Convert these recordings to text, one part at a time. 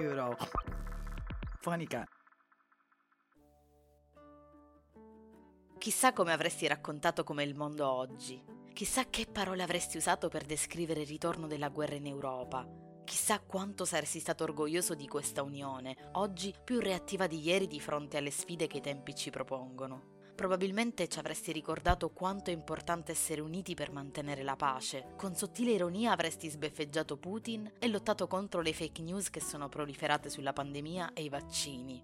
Eurofonica. Chissà come avresti raccontato come il mondo oggi. Chissà che parole avresti usato per descrivere il ritorno della guerra in Europa. Chissà quanto saresti stato orgoglioso di questa unione, oggi più reattiva di ieri di fronte alle sfide che i tempi ci propongono. Probabilmente ci avresti ricordato quanto è importante essere uniti per mantenere la pace. Con sottile ironia avresti sbeffeggiato Putin e lottato contro le fake news che sono proliferate sulla pandemia e i vaccini.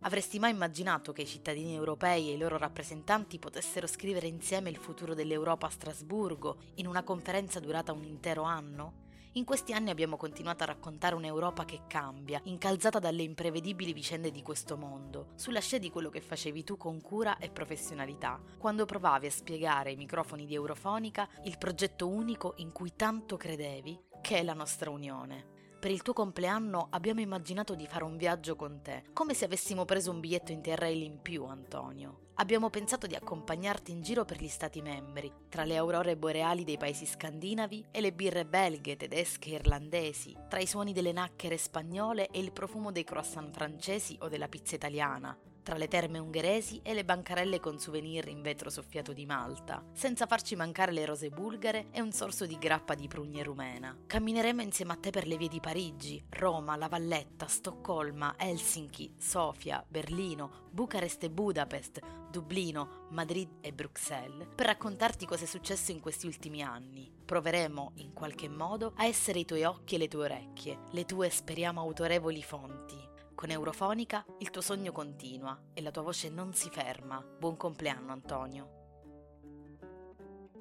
Avresti mai immaginato che i cittadini europei e i loro rappresentanti potessero scrivere insieme il futuro dell'Europa a Strasburgo in una conferenza durata un intero anno? In questi anni abbiamo continuato a raccontare un'Europa che cambia, incalzata dalle imprevedibili vicende di questo mondo, sulla scia di quello che facevi tu con cura e professionalità, quando provavi a spiegare ai microfoni di Eurofonica il progetto unico in cui tanto credevi, che è la nostra unione. Per il tuo compleanno abbiamo immaginato di fare un viaggio con te, come se avessimo preso un biglietto interrail in più, Antonio. Abbiamo pensato di accompagnarti in giro per gli stati membri, tra le aurore boreali dei paesi scandinavi e le birre belghe, tedesche e irlandesi, tra i suoni delle nacchere spagnole e il profumo dei croissant francesi o della pizza italiana, tra le terme ungheresi e le bancarelle con souvenir in vetro soffiato di Malta, senza farci mancare le rose bulgare e un sorso di grappa di prugne rumena. Cammineremo insieme a te per le vie di Parigi, Roma, La Valletta, Stoccolma, Helsinki, Sofia, Berlino, Bucarest e Budapest, Dublino, Madrid e Bruxelles, per raccontarti cosa è successo in questi ultimi anni. Proveremo, in qualche modo, a essere i tuoi occhi e le tue orecchie, le tue, speriamo, autorevoli fonti. Con Eurofonica il tuo sogno continua e la tua voce non si ferma. Buon compleanno Antonio.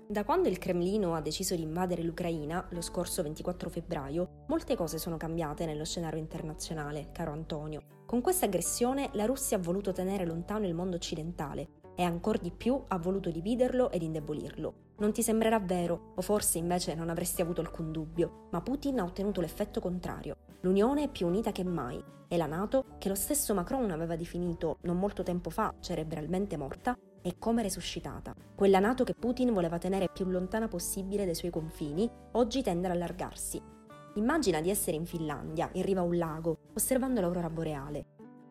Da quando il Cremlino ha deciso di invadere l'Ucraina, lo scorso 24 febbraio, molte cose sono cambiate nello scenario internazionale, caro Antonio. Con questa aggressione la Russia ha voluto tenere lontano il mondo occidentale e ancor di più ha voluto dividerlo ed indebolirlo. Non ti sembrerà vero, o forse invece non avresti avuto alcun dubbio, ma Putin ha ottenuto l'effetto contrario. L'Unione è più unita che mai e la Nato, che lo stesso Macron aveva definito non molto tempo fa cerebralmente morta, è come resuscitata. Quella Nato che Putin voleva tenere più lontana possibile dai suoi confini, oggi tende ad allargarsi. Immagina di essere in Finlandia, in riva a un lago, osservando l'aurora boreale.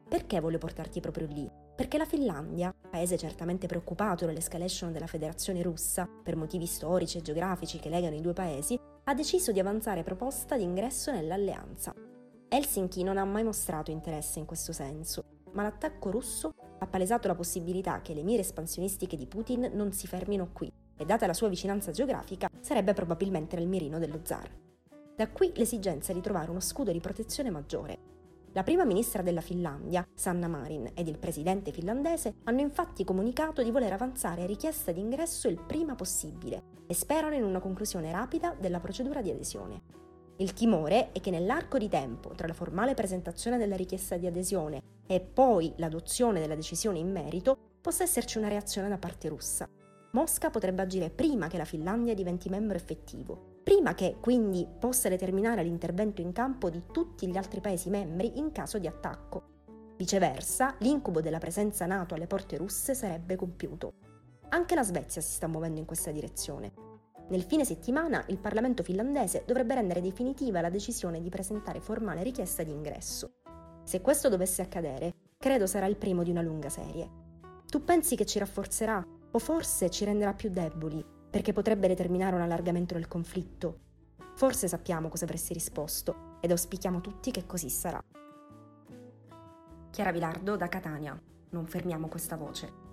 Perché voglio portarti proprio lì? Perché la Finlandia, paese certamente preoccupato dall'escalation della Federazione russa per motivi storici e geografici che legano i due paesi, ha deciso di avanzare proposta di ingresso nell'alleanza. Helsinki non ha mai mostrato interesse in questo senso, ma l'attacco russo ha palesato la possibilità che le mire espansionistiche di Putin non si fermino qui e data la sua vicinanza geografica sarebbe probabilmente nel mirino dello zar. Da qui l'esigenza di trovare uno scudo di protezione maggiore la prima ministra della Finlandia, Sanna Marin, ed il presidente finlandese hanno infatti comunicato di voler avanzare richiesta di ingresso il prima possibile e sperano in una conclusione rapida della procedura di adesione. Il timore è che nell'arco di tempo tra la formale presentazione della richiesta di adesione e poi l'adozione della decisione in merito possa esserci una reazione da parte russa. Mosca potrebbe agire prima che la Finlandia diventi membro effettivo prima che quindi possa determinare l'intervento in campo di tutti gli altri Paesi membri in caso di attacco. Viceversa, l'incubo della presenza NATO alle porte russe sarebbe compiuto. Anche la Svezia si sta muovendo in questa direzione. Nel fine settimana il Parlamento finlandese dovrebbe rendere definitiva la decisione di presentare formale richiesta di ingresso. Se questo dovesse accadere, credo sarà il primo di una lunga serie. Tu pensi che ci rafforzerà o forse ci renderà più deboli perché potrebbe determinare un allargamento del conflitto. Forse sappiamo cosa avresti risposto ed auspichiamo tutti che così sarà. Chiara Vilardo da Catania. Non fermiamo questa voce.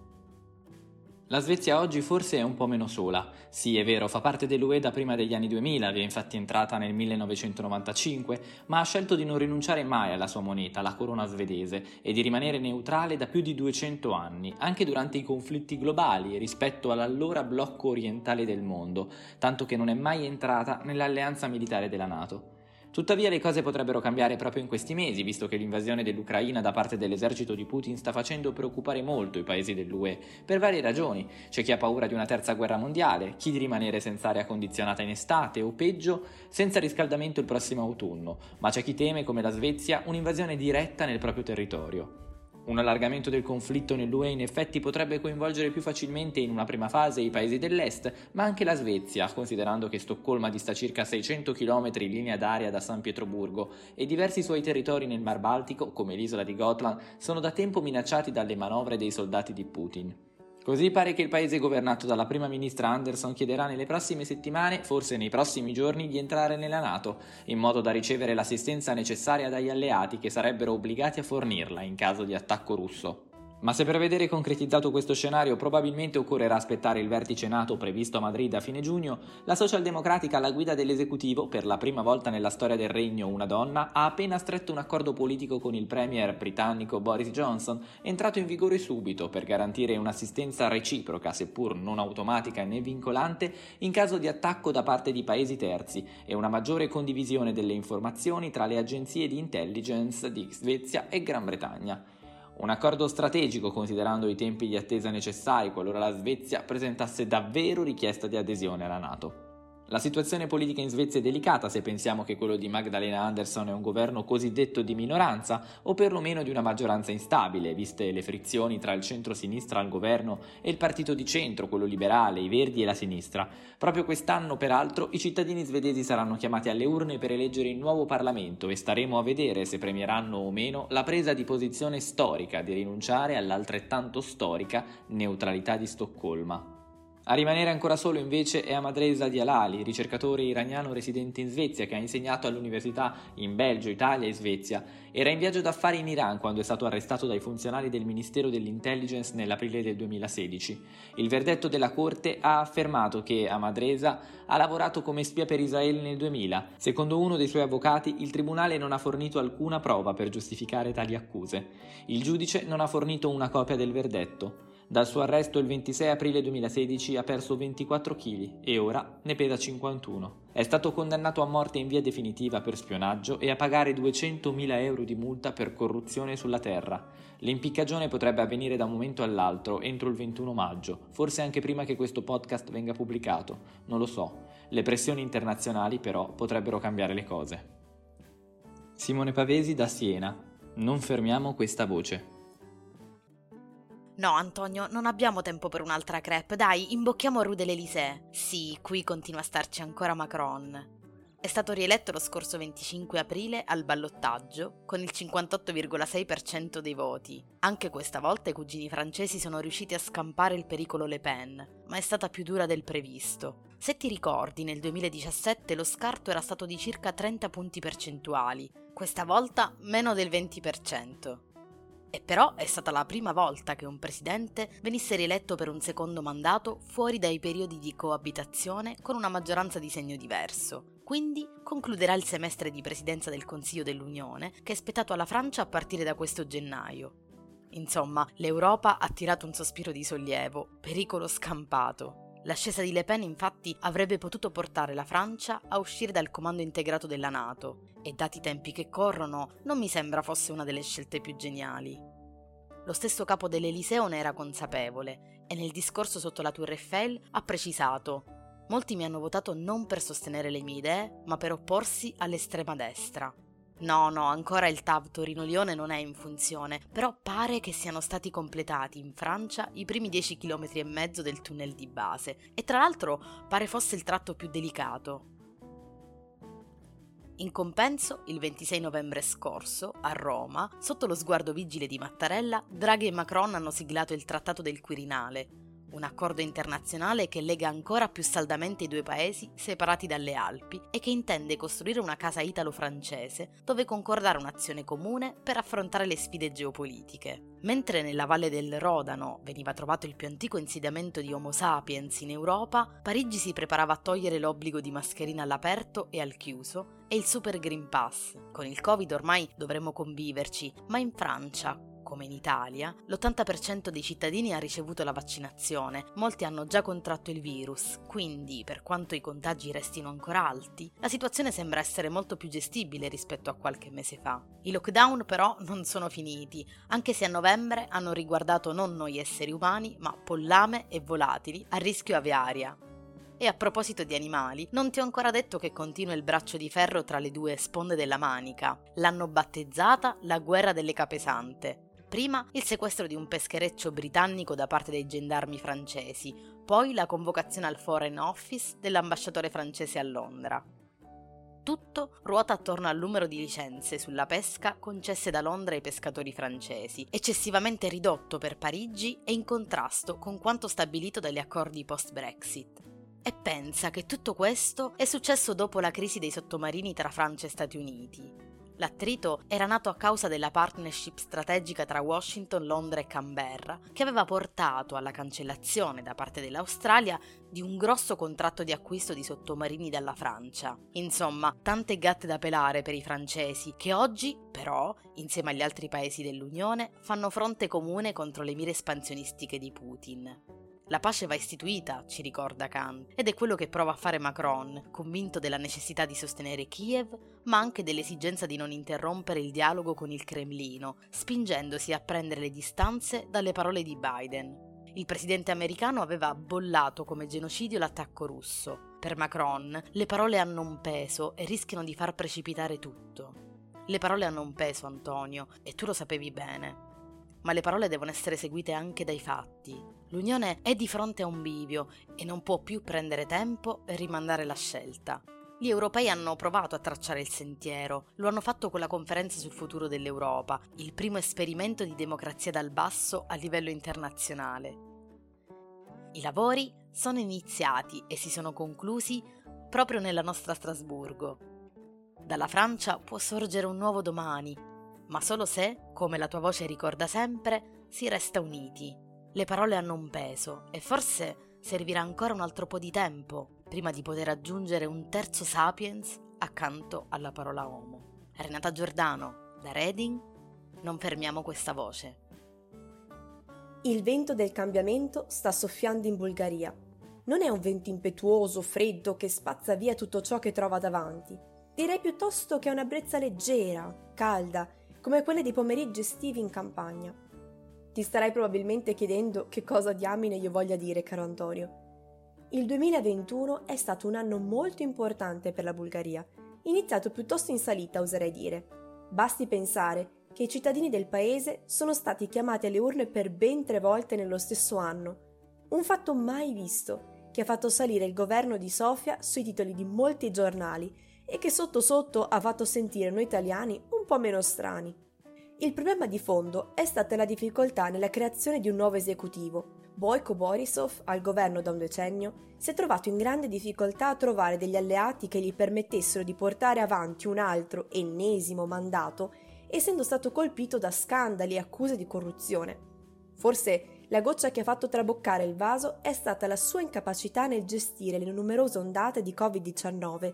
La Svezia oggi forse è un po' meno sola. Sì, è vero, fa parte dell'UE da prima degli anni 2000, vi è infatti entrata nel 1995, ma ha scelto di non rinunciare mai alla sua moneta, la corona svedese, e di rimanere neutrale da più di 200 anni, anche durante i conflitti globali rispetto all'allora blocco orientale del mondo, tanto che non è mai entrata nell'alleanza militare della Nato. Tuttavia le cose potrebbero cambiare proprio in questi mesi, visto che l'invasione dell'Ucraina da parte dell'esercito di Putin sta facendo preoccupare molto i paesi dell'UE, per varie ragioni. C'è chi ha paura di una terza guerra mondiale, chi di rimanere senza aria condizionata in estate o peggio, senza riscaldamento il prossimo autunno, ma c'è chi teme, come la Svezia, un'invasione diretta nel proprio territorio. Un allargamento del conflitto nell'UE in effetti potrebbe coinvolgere più facilmente in una prima fase i paesi dell'est, ma anche la Svezia, considerando che Stoccolma dista circa 600 km in linea d'aria da San Pietroburgo e diversi suoi territori nel Mar Baltico, come l'isola di Gotland, sono da tempo minacciati dalle manovre dei soldati di Putin. Così pare che il paese governato dalla prima ministra Anderson chiederà nelle prossime settimane, forse nei prossimi giorni, di entrare nella Nato, in modo da ricevere l'assistenza necessaria dagli alleati che sarebbero obbligati a fornirla in caso di attacco russo. Ma se per vedere concretizzato questo scenario probabilmente occorrerà aspettare il vertice NATO previsto a Madrid a fine giugno, la socialdemocratica alla guida dell'esecutivo, per la prima volta nella storia del regno una donna, ha appena stretto un accordo politico con il premier britannico Boris Johnson, entrato in vigore subito per garantire un'assistenza reciproca, seppur non automatica né vincolante, in caso di attacco da parte di paesi terzi e una maggiore condivisione delle informazioni tra le agenzie di intelligence di Svezia e Gran Bretagna. Un accordo strategico considerando i tempi di attesa necessari qualora la Svezia presentasse davvero richiesta di adesione alla Nato. La situazione politica in Svezia è delicata se pensiamo che quello di Magdalena Andersson è un governo cosiddetto di minoranza o perlomeno di una maggioranza instabile, viste le frizioni tra il centro-sinistra al governo e il partito di centro, quello liberale, i verdi e la sinistra. Proprio quest'anno, peraltro, i cittadini svedesi saranno chiamati alle urne per eleggere il nuovo Parlamento e staremo a vedere se premieranno o meno la presa di posizione storica di rinunciare all'altrettanto storica neutralità di Stoccolma. A rimanere ancora solo invece è Amadreza Dialali, ricercatore iraniano residente in Svezia che ha insegnato all'università in Belgio, Italia e Svezia. Era in viaggio d'affari in Iran quando è stato arrestato dai funzionari del Ministero dell'Intelligence nell'aprile del 2016. Il verdetto della Corte ha affermato che Amadreza ha lavorato come spia per Israele nel 2000. Secondo uno dei suoi avvocati, il tribunale non ha fornito alcuna prova per giustificare tali accuse. Il giudice non ha fornito una copia del verdetto. Dal suo arresto il 26 aprile 2016 ha perso 24 kg e ora ne pesa 51. È stato condannato a morte in via definitiva per spionaggio e a pagare 200.000 euro di multa per corruzione sulla terra. L'impiccagione potrebbe avvenire da un momento all'altro, entro il 21 maggio, forse anche prima che questo podcast venga pubblicato, non lo so. Le pressioni internazionali però potrebbero cambiare le cose. Simone Pavesi da Siena. Non fermiamo questa voce. No, Antonio, non abbiamo tempo per un'altra crepe. Dai, imbocchiamo Rue de l'Elysée. Sì, qui continua a starci ancora Macron. È stato rieletto lo scorso 25 aprile al ballottaggio con il 58,6% dei voti. Anche questa volta i cugini francesi sono riusciti a scampare il pericolo Le Pen, ma è stata più dura del previsto. Se ti ricordi, nel 2017 lo scarto era stato di circa 30 punti percentuali, questa volta meno del 20%. E però è stata la prima volta che un presidente venisse rieletto per un secondo mandato fuori dai periodi di coabitazione con una maggioranza di segno diverso. Quindi concluderà il semestre di presidenza del Consiglio dell'Unione, che è spettato alla Francia a partire da questo gennaio. Insomma, l'Europa ha tirato un sospiro di sollievo, pericolo scampato. L'ascesa di Le Pen infatti avrebbe potuto portare la Francia a uscire dal comando integrato della Nato e dati i tempi che corrono non mi sembra fosse una delle scelte più geniali. Lo stesso capo dell'Eliseo ne era consapevole e nel discorso sotto la Tour Eiffel ha precisato Molti mi hanno votato non per sostenere le mie idee, ma per opporsi all'estrema destra. No, no, ancora il TAV Torino-Lione non è in funzione, però pare che siano stati completati in Francia i primi 10 km e mezzo del tunnel di base e tra l'altro pare fosse il tratto più delicato. In compenso, il 26 novembre scorso, a Roma, sotto lo sguardo vigile di Mattarella, Draghi e Macron hanno siglato il Trattato del Quirinale, un accordo internazionale che lega ancora più saldamente i due paesi separati dalle Alpi e che intende costruire una casa italo-francese dove concordare un'azione comune per affrontare le sfide geopolitiche. Mentre nella valle del Rodano veniva trovato il più antico insediamento di Homo sapiens in Europa, Parigi si preparava a togliere l'obbligo di mascherina all'aperto e al chiuso e il Super Green Pass. Con il Covid ormai dovremmo conviverci, ma in Francia, come in Italia, l'80% dei cittadini ha ricevuto la vaccinazione, molti hanno già contratto il virus, quindi per quanto i contagi restino ancora alti, la situazione sembra essere molto più gestibile rispetto a qualche mese fa. I lockdown però non sono finiti, anche se a novembre hanno riguardato non noi esseri umani, ma pollame e volatili a rischio aviaria, e a proposito di animali, non ti ho ancora detto che continua il braccio di ferro tra le due sponde della manica. L'hanno battezzata la guerra delle capesante Prima il sequestro di un peschereccio britannico da parte dei gendarmi francesi, poi la convocazione al Foreign Office dell'ambasciatore francese a Londra. Tutto ruota attorno al numero di licenze sulla pesca concesse da Londra ai pescatori francesi, eccessivamente ridotto per Parigi e in contrasto con quanto stabilito dagli accordi post-Brexit. E pensa che tutto questo è successo dopo la crisi dei sottomarini tra Francia e Stati Uniti, L'attrito era nato a causa della partnership strategica tra Washington, Londra e Canberra, che aveva portato alla cancellazione da parte dell'Australia di un grosso contratto di acquisto di sottomarini dalla Francia. Insomma, tante gatte da pelare per i francesi, che oggi, però, insieme agli altri paesi dell'Unione, fanno fronte comune contro le mire espansionistiche di Putin. La pace va istituita, ci ricorda Kant, ed è quello che prova a fare Macron, convinto della necessità di sostenere Kiev, ma anche dell'esigenza di non interrompere il dialogo con il Cremlino, spingendosi a prendere le distanze dalle parole di Biden. Il presidente americano aveva bollato come genocidio l'attacco russo. Per Macron le parole hanno un peso e rischiano di far precipitare tutto. Le parole hanno un peso, Antonio, e tu lo sapevi bene. Ma le parole devono essere seguite anche dai fatti, L'Unione è di fronte a un bivio e non può più prendere tempo e rimandare la scelta. Gli europei hanno provato a tracciare il sentiero, lo hanno fatto con la conferenza sul futuro dell'Europa, il primo esperimento di democrazia dal basso a livello internazionale. I lavori sono iniziati e si sono conclusi proprio nella nostra Strasburgo. Dalla Francia può sorgere un nuovo domani, ma solo se, come la tua voce ricorda sempre, si resta uniti. Le parole hanno un peso e forse servirà ancora un altro po' di tempo prima di poter aggiungere un terzo sapiens accanto alla parola uomo. Renata Giordano, da Reading, non fermiamo questa voce. Il vento del cambiamento sta soffiando in Bulgaria. Non è un vento impetuoso, freddo, che spazza via tutto ciò che trova davanti. Direi piuttosto che è una brezza leggera, calda, come quelle dei pomeriggi estivi in campagna. Ti starai probabilmente chiedendo che cosa diamine io voglia dire, caro Antonio. Il 2021 è stato un anno molto importante per la Bulgaria, iniziato piuttosto in salita, oserei dire. Basti pensare che i cittadini del paese sono stati chiamati alle urne per ben tre volte nello stesso anno, un fatto mai visto, che ha fatto salire il governo di Sofia sui titoli di molti giornali e che sotto sotto ha fatto sentire noi italiani un po' meno strani. Il problema di fondo è stata la difficoltà nella creazione di un nuovo esecutivo. Boyko Borisov, al governo da un decennio, si è trovato in grande difficoltà a trovare degli alleati che gli permettessero di portare avanti un altro, ennesimo mandato, essendo stato colpito da scandali e accuse di corruzione. Forse la goccia che ha fatto traboccare il vaso è stata la sua incapacità nel gestire le numerose ondate di Covid-19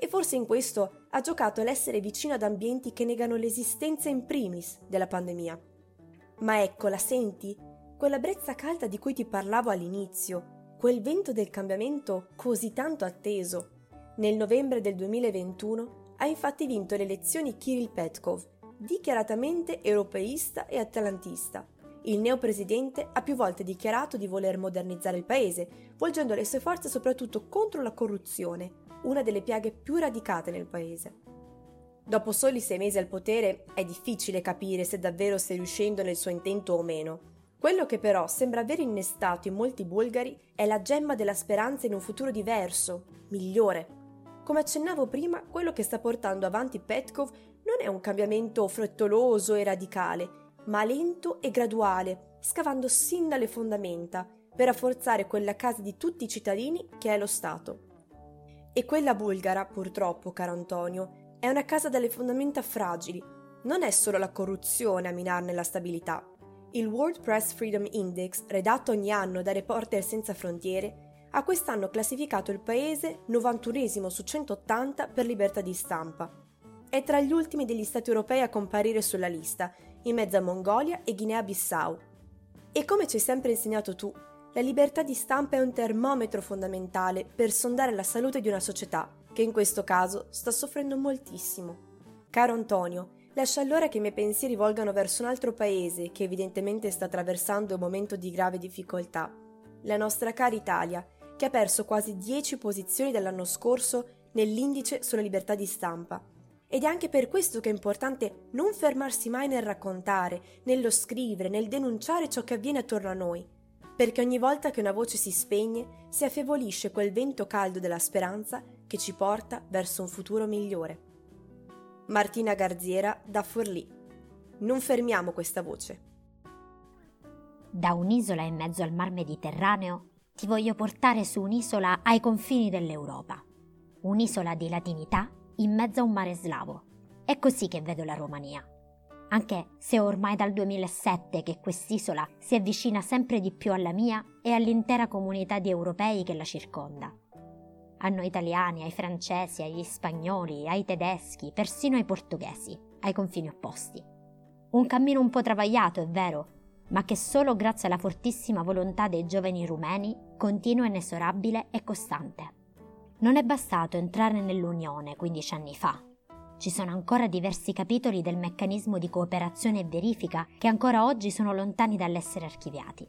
e forse in questo ha giocato l'essere vicino ad ambienti che negano l'esistenza in primis della pandemia. Ma ecco, la senti? Quella brezza calda di cui ti parlavo all'inizio, quel vento del cambiamento così tanto atteso. Nel novembre del 2021 ha infatti vinto le elezioni Kirill Petkov, dichiaratamente europeista e atlantista. Il neopresidente ha più volte dichiarato di voler modernizzare il paese, volgendo le sue forze soprattutto contro la corruzione, una delle piaghe più radicate nel paese. Dopo soli sei mesi al potere è difficile capire se davvero stia riuscendo nel suo intento o meno. Quello che però sembra aver innestato in molti bulgari è la gemma della speranza in un futuro diverso, migliore. Come accennavo prima, quello che sta portando avanti Petkov non è un cambiamento frettoloso e radicale, ma lento e graduale, scavando sin dalle fondamenta, per rafforzare quella casa di tutti i cittadini che è lo Stato. E quella bulgara, purtroppo, caro Antonio, è una casa dalle fondamenta fragili. Non è solo la corruzione a minarne la stabilità. Il World Press Freedom Index, redatto ogni anno da Reporter Senza Frontiere, ha quest'anno classificato il paese 91 su 180 per libertà di stampa. È tra gli ultimi degli stati europei a comparire sulla lista, in mezzo a Mongolia e Guinea-Bissau. E come ci hai sempre insegnato tu, la libertà di stampa è un termometro fondamentale per sondare la salute di una società che in questo caso sta soffrendo moltissimo. Caro Antonio, lascia allora che i miei pensieri volgano verso un altro paese che evidentemente sta attraversando un momento di grave difficoltà. La nostra cara Italia, che ha perso quasi 10 posizioni dall'anno scorso nell'indice sulla libertà di stampa. Ed è anche per questo che è importante non fermarsi mai nel raccontare, nello scrivere, nel denunciare ciò che avviene attorno a noi, perché ogni volta che una voce si spegne si affievolisce quel vento caldo della speranza che ci porta verso un futuro migliore. Martina Garziera da Forlì. Non fermiamo questa voce. Da un'isola in mezzo al mar Mediterraneo ti voglio portare su un'isola ai confini dell'Europa, un'isola di latinità in mezzo a un mare slavo. È così che vedo la Romania. Anche se ormai dal 2007 che quest'isola si avvicina sempre di più alla mia e all'intera comunità di europei che la circonda. A noi italiani, ai francesi, agli spagnoli, ai tedeschi, persino ai portoghesi, ai confini opposti. Un cammino un po' travagliato, è vero, ma che solo grazie alla fortissima volontà dei giovani rumeni continua inesorabile e costante. Non è bastato entrare nell'Unione 15 anni fa. Ci sono ancora diversi capitoli del meccanismo di cooperazione e verifica che ancora oggi sono lontani dall'essere archiviati.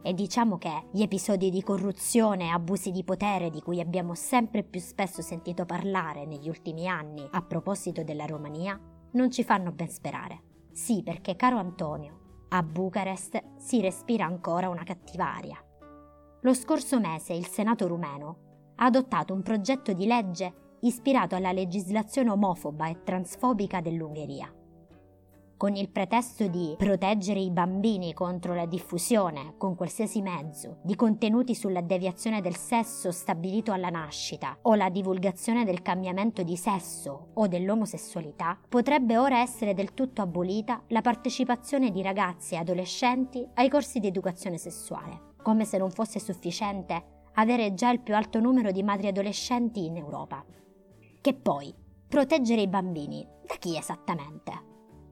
E diciamo che gli episodi di corruzione e abusi di potere di cui abbiamo sempre più spesso sentito parlare negli ultimi anni a proposito della Romania non ci fanno ben sperare. Sì, perché caro Antonio, a Bucarest si respira ancora una cattiva aria. Lo scorso mese il Senato rumeno ha adottato un progetto di legge ispirato alla legislazione omofoba e transfobica dell'Ungheria. Con il pretesto di proteggere i bambini contro la diffusione, con qualsiasi mezzo, di contenuti sulla deviazione del sesso stabilito alla nascita o la divulgazione del cambiamento di sesso o dell'omosessualità, potrebbe ora essere del tutto abolita la partecipazione di ragazzi e adolescenti ai corsi di educazione sessuale, come se non fosse sufficiente avere già il più alto numero di madri adolescenti in Europa. Che poi, proteggere i bambini, da chi esattamente?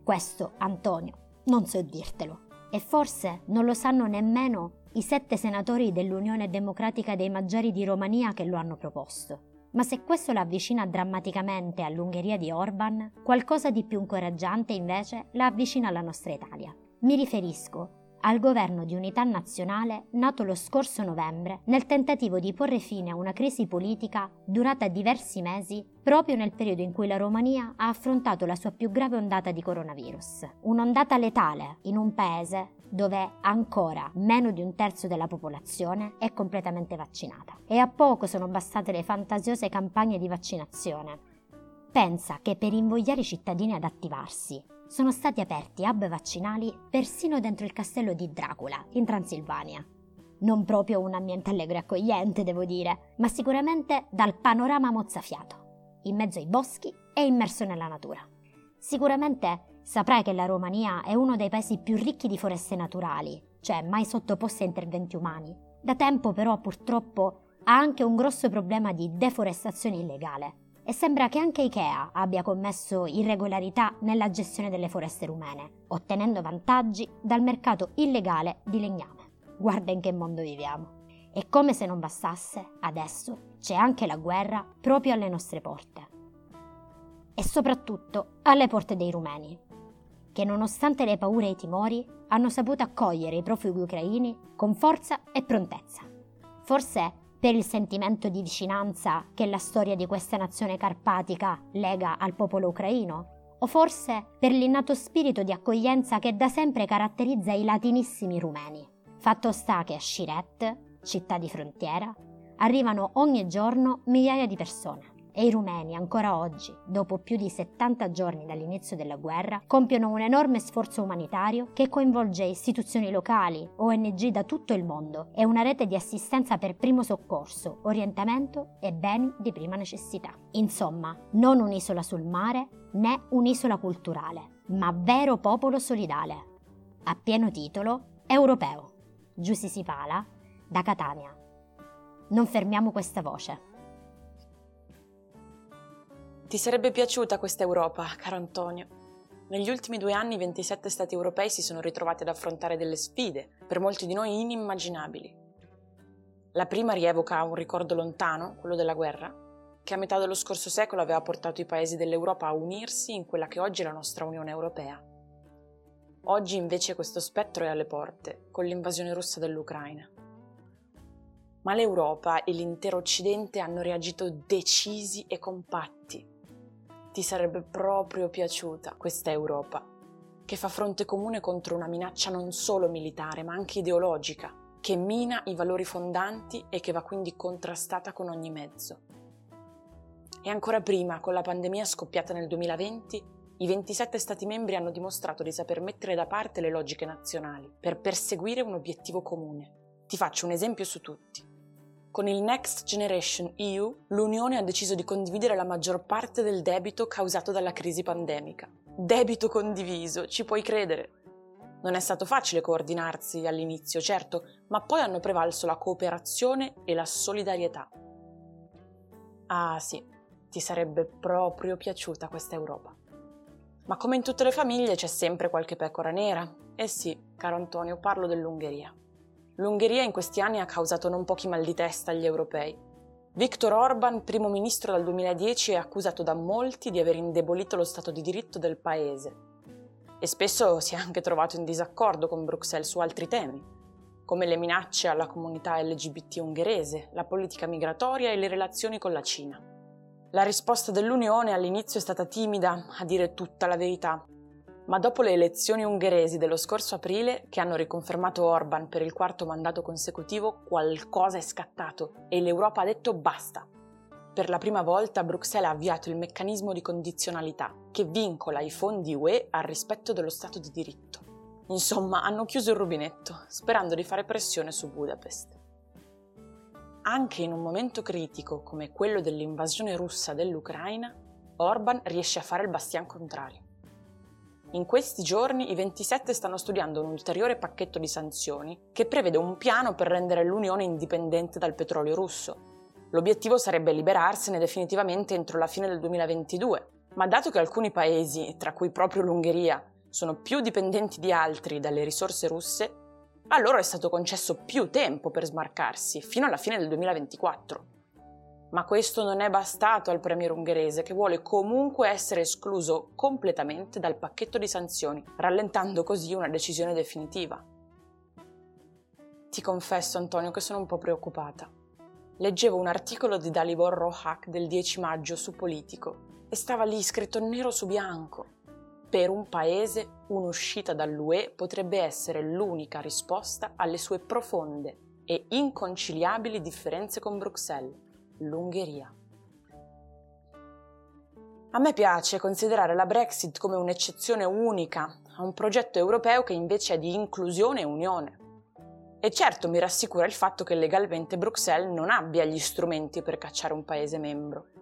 Questo, Antonio, non so dirtelo. E forse non lo sanno nemmeno i sette senatori dell'Unione Democratica dei Maggiori di Romania che lo hanno proposto. Ma se questo la avvicina drammaticamente all'Ungheria di Orban, qualcosa di più incoraggiante invece la avvicina alla nostra Italia. Mi riferisco al governo di unità nazionale nato lo scorso novembre nel tentativo di porre fine a una crisi politica durata diversi mesi proprio nel periodo in cui la Romania ha affrontato la sua più grave ondata di coronavirus. Un'ondata letale in un paese dove ancora meno di un terzo della popolazione è completamente vaccinata. E a poco sono bastate le fantasiose campagne di vaccinazione. Pensa che per invogliare i cittadini ad attivarsi sono stati aperti hub vaccinali persino dentro il castello di Dracula, in Transilvania. Non proprio un ambiente allegro e accogliente, devo dire, ma sicuramente dal panorama mozzafiato, in mezzo ai boschi e immerso nella natura. Sicuramente saprai che la Romania è uno dei paesi più ricchi di foreste naturali, cioè mai sottoposte a interventi umani. Da tempo però purtroppo ha anche un grosso problema di deforestazione illegale e sembra che anche Ikea abbia commesso irregolarità nella gestione delle foreste rumene, ottenendo vantaggi dal mercato illegale di legname. Guarda in che mondo viviamo. E come se non bastasse, adesso c'è anche la guerra proprio alle nostre porte. E soprattutto alle porte dei rumeni, che nonostante le paure e i timori hanno saputo accogliere i profughi ucraini con forza e prontezza. Forse per il sentimento di vicinanza che la storia di questa nazione carpatica lega al popolo ucraino? O forse per l'innato spirito di accoglienza che da sempre caratterizza i latinissimi rumeni? Fatto sta che a Shiret, città di frontiera, arrivano ogni giorno migliaia di persone e i rumeni ancora oggi, dopo più di 70 giorni dall'inizio della guerra, compiono un enorme sforzo umanitario che coinvolge istituzioni locali, ONG da tutto il mondo e una rete di assistenza per primo soccorso, orientamento e beni di prima necessità. Insomma, non un'isola sul mare né un'isola culturale, ma vero popolo solidale. A pieno titolo europeo. Giussi Sipala, da Catania. Non fermiamo questa voce. Ti sarebbe piaciuta questa Europa, caro Antonio? Negli ultimi due anni 27 Stati europei si sono ritrovati ad affrontare delle sfide, per molti di noi inimmaginabili. La prima rievoca un ricordo lontano, quello della guerra, che a metà dello scorso secolo aveva portato i paesi dell'Europa a unirsi in quella che oggi è la nostra Unione Europea. Oggi invece questo spettro è alle porte, con l'invasione russa dell'Ucraina. Ma l'Europa e l'intero Occidente hanno reagito decisi e compatti ti sarebbe proprio piaciuta questa Europa, che fa fronte comune contro una minaccia non solo militare, ma anche ideologica, che mina i valori fondanti e che va quindi contrastata con ogni mezzo. E ancora prima, con la pandemia scoppiata nel 2020, i 27 Stati membri hanno dimostrato di saper mettere da parte le logiche nazionali per perseguire un obiettivo comune. Ti faccio un esempio su tutti. Con il Next Generation EU, l'Unione ha deciso di condividere la maggior parte del debito causato dalla crisi pandemica. Debito condiviso, ci puoi credere? Non è stato facile coordinarsi all'inizio, certo, ma poi hanno prevalso la cooperazione e la solidarietà. Ah sì, ti sarebbe proprio piaciuta questa Europa. Ma come in tutte le famiglie c'è sempre qualche pecora nera. Eh sì, caro Antonio, parlo dell'Ungheria. L'Ungheria in questi anni ha causato non pochi mal di testa agli europei. Viktor Orban, primo ministro dal 2010, è accusato da molti di aver indebolito lo Stato di diritto del paese. E spesso si è anche trovato in disaccordo con Bruxelles su altri temi, come le minacce alla comunità LGBT ungherese, la politica migratoria e le relazioni con la Cina. La risposta dell'Unione all'inizio è stata timida, a dire tutta la verità. Ma dopo le elezioni ungheresi dello scorso aprile, che hanno riconfermato Orban per il quarto mandato consecutivo, qualcosa è scattato e l'Europa ha detto basta. Per la prima volta Bruxelles ha avviato il meccanismo di condizionalità, che vincola i fondi UE al rispetto dello Stato di diritto. Insomma, hanno chiuso il rubinetto, sperando di fare pressione su Budapest anche in un momento critico come quello dell'invasione russa dell'Ucraina, Orban riesce a fare il bastian contrario. In questi giorni i 27 stanno studiando un ulteriore pacchetto di sanzioni che prevede un piano per rendere l'Unione indipendente dal petrolio russo. L'obiettivo sarebbe liberarsene definitivamente entro la fine del 2022, ma dato che alcuni paesi, tra cui proprio l'Ungheria, sono più dipendenti di altri dalle risorse russe, a loro è stato concesso più tempo per smarcarsi, fino alla fine del 2024. Ma questo non è bastato al premier ungherese, che vuole comunque essere escluso completamente dal pacchetto di sanzioni, rallentando così una decisione definitiva. Ti confesso, Antonio, che sono un po' preoccupata. Leggevo un articolo di Dalibor Rohak del 10 maggio su Politico e stava lì scritto nero su bianco. Per un paese un'uscita dall'UE potrebbe essere l'unica risposta alle sue profonde e inconciliabili differenze con Bruxelles, l'Ungheria. A me piace considerare la Brexit come un'eccezione unica a un progetto europeo che invece è di inclusione e unione. E certo mi rassicura il fatto che legalmente Bruxelles non abbia gli strumenti per cacciare un paese membro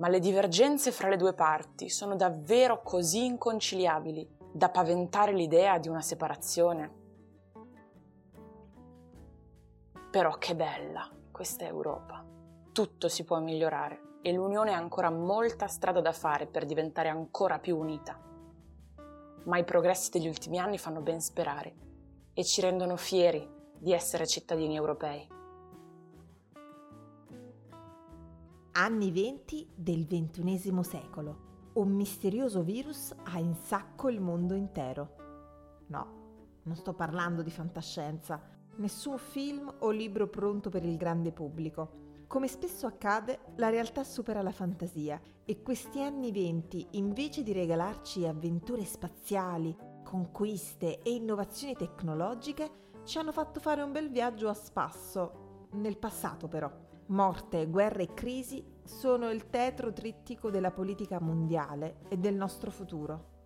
ma le divergenze fra le due parti sono davvero così inconciliabili da paventare l'idea di una separazione. Però che bella questa Europa. Tutto si può migliorare e l'Unione ha ancora molta strada da fare per diventare ancora più unita. Ma i progressi degli ultimi anni fanno ben sperare e ci rendono fieri di essere cittadini europei. Anni 20 del XXI secolo. Un misterioso virus ha in sacco il mondo intero. No, non sto parlando di fantascienza, nessun film o libro pronto per il grande pubblico. Come spesso accade, la realtà supera la fantasia e questi anni 20, invece di regalarci avventure spaziali, conquiste e innovazioni tecnologiche, ci hanno fatto fare un bel viaggio a spasso, nel passato però. Morte, guerra e crisi sono il tetro trittico della politica mondiale e del nostro futuro.